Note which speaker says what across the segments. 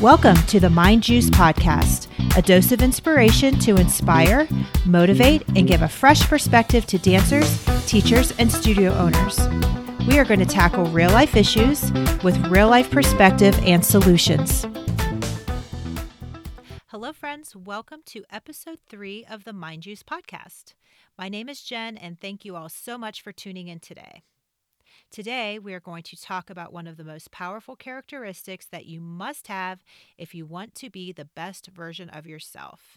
Speaker 1: Welcome to the Mind Juice Podcast, a dose of inspiration to inspire, motivate, and give a fresh perspective to dancers, teachers, and studio owners. We are going to tackle real life issues with real life perspective and solutions. Hello, friends. Welcome to episode three of the Mind Juice Podcast. My name is Jen, and thank you all so much for tuning in today. Today, we are going to talk about one of the most powerful characteristics that you must have if you want to be the best version of yourself.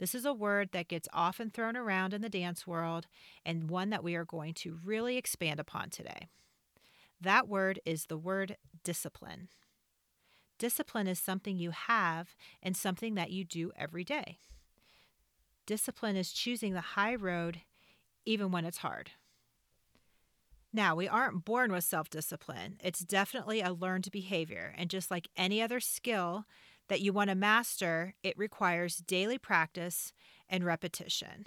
Speaker 1: This is a word that gets often thrown around in the dance world and one that we are going to really expand upon today. That word is the word discipline. Discipline is something you have and something that you do every day. Discipline is choosing the high road even when it's hard. Now, we aren't born with self discipline. It's definitely a learned behavior. And just like any other skill that you want to master, it requires daily practice and repetition.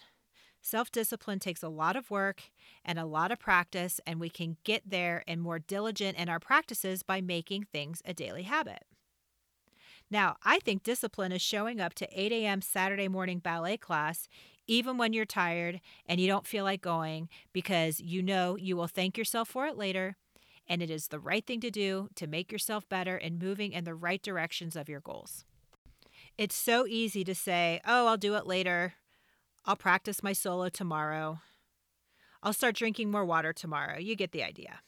Speaker 1: Self discipline takes a lot of work and a lot of practice, and we can get there and more diligent in our practices by making things a daily habit. Now, I think discipline is showing up to 8 a.m. Saturday morning ballet class even when you're tired and you don't feel like going, because you know you will thank yourself for it later. And it is the right thing to do to make yourself better and moving in the right directions of your goals. It's so easy to say, oh, I'll do it later. I'll practice my solo tomorrow. I'll start drinking more water tomorrow. You get the idea.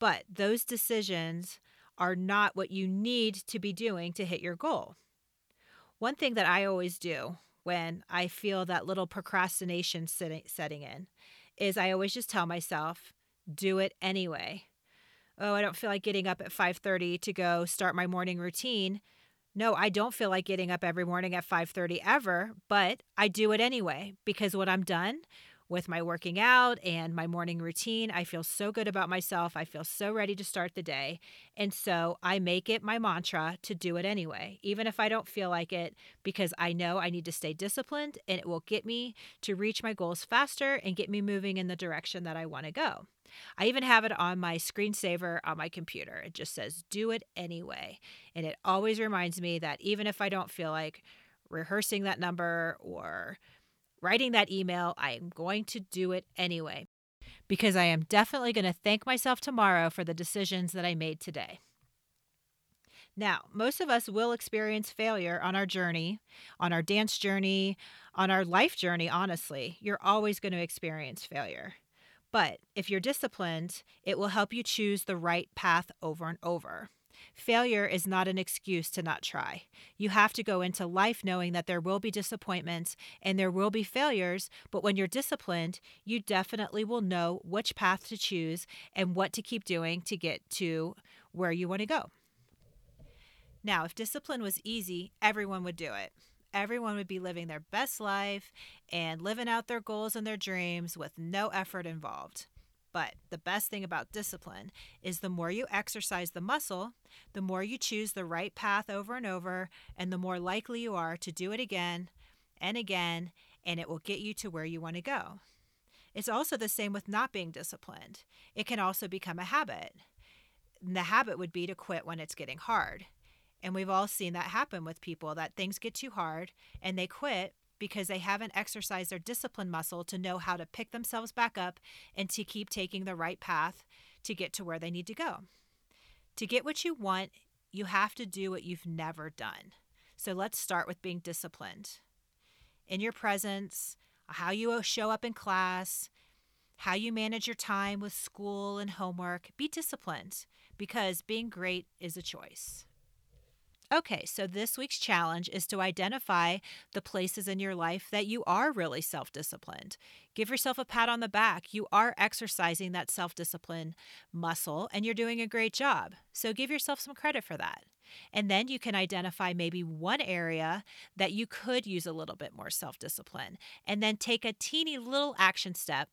Speaker 1: But those decisions are not what you need to be doing to hit your goal. One thing that I always do when I feel that little procrastination setting in is I always just tell myself, do it anyway. Oh, I don't feel like getting up at 5:30 to go start my morning routine. No, I don't feel like getting up every morning at 5:30 ever, but I do it anyway because when I'm done, with my working out and my morning routine. I feel so good about myself. I feel so ready to start the day. And so I make it my mantra to do it anyway, even if I don't feel like it, because I know I need to stay disciplined and it will get me to reach my goals faster and get me moving in the direction that I want to go. I even have it on my screensaver on my computer. It just says, do it anyway. And it always reminds me that even if I don't feel like rehearsing that number or writing that email, I am going to do it anyway because I am definitely going to thank myself tomorrow for the decisions that I made today. Now, most of us will experience failure on our journey, on our dance journey, on our life journey, honestly. You're always going to experience failure. But if you're disciplined, it will help you choose the right path over and over. Failure is not an excuse to not try. You have to go into life knowing that there will be disappointments and there will be failures, but when you're disciplined, you definitely will know which path to choose and what to keep doing to get to where you want to go. Now, if discipline was easy, everyone would do it. Everyone would be living their best life and living out their goals and their dreams with no effort involved. But the best thing about discipline is the more you exercise the muscle, the more you choose the right path over and over, and the more likely you are to do it again and again, and it will get you to where you want to go. It's also the same with not being disciplined. It can also become a habit. And the habit would be to quit when it's getting hard. And we've all seen that happen with people that things get too hard and they quit because they haven't exercised their discipline muscle to know how to pick themselves back up and to keep taking the right path to get to where they need to go. To get what you want, you have to do what you've never done. So let's start with being disciplined. In your presence, how you show up in class, how you manage your time with school and homework, be disciplined because being great is a choice. Okay, so this week's challenge is to identify the places in your life that you are really self disciplined. Give yourself a pat on the back. You are exercising that self discipline muscle and you're doing a great job. So give yourself some credit for that. And then you can identify maybe one area that you could use a little bit more self discipline and then take a teeny little action step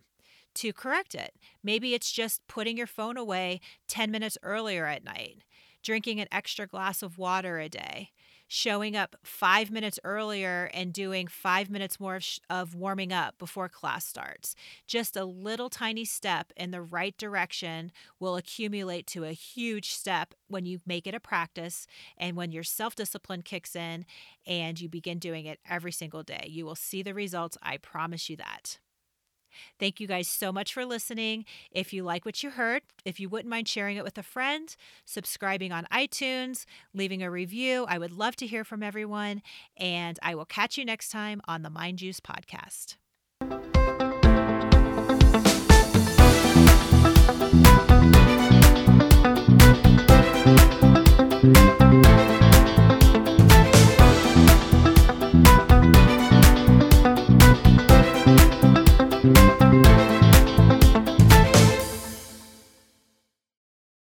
Speaker 1: to correct it. Maybe it's just putting your phone away 10 minutes earlier at night drinking an extra glass of water a day, showing up five minutes earlier and doing five minutes more of, sh- of warming up before class starts. Just a little tiny step in the right direction will accumulate to a huge step when you make it a practice and when your self discipline kicks in and you begin doing it every single day. You will see the results. I promise you that. Thank you guys so much for listening. If you like what you heard, if you wouldn't mind sharing it with a friend, subscribing on iTunes, leaving a review, I would love to hear from everyone. And I will catch you next time on the Mind Juice podcast.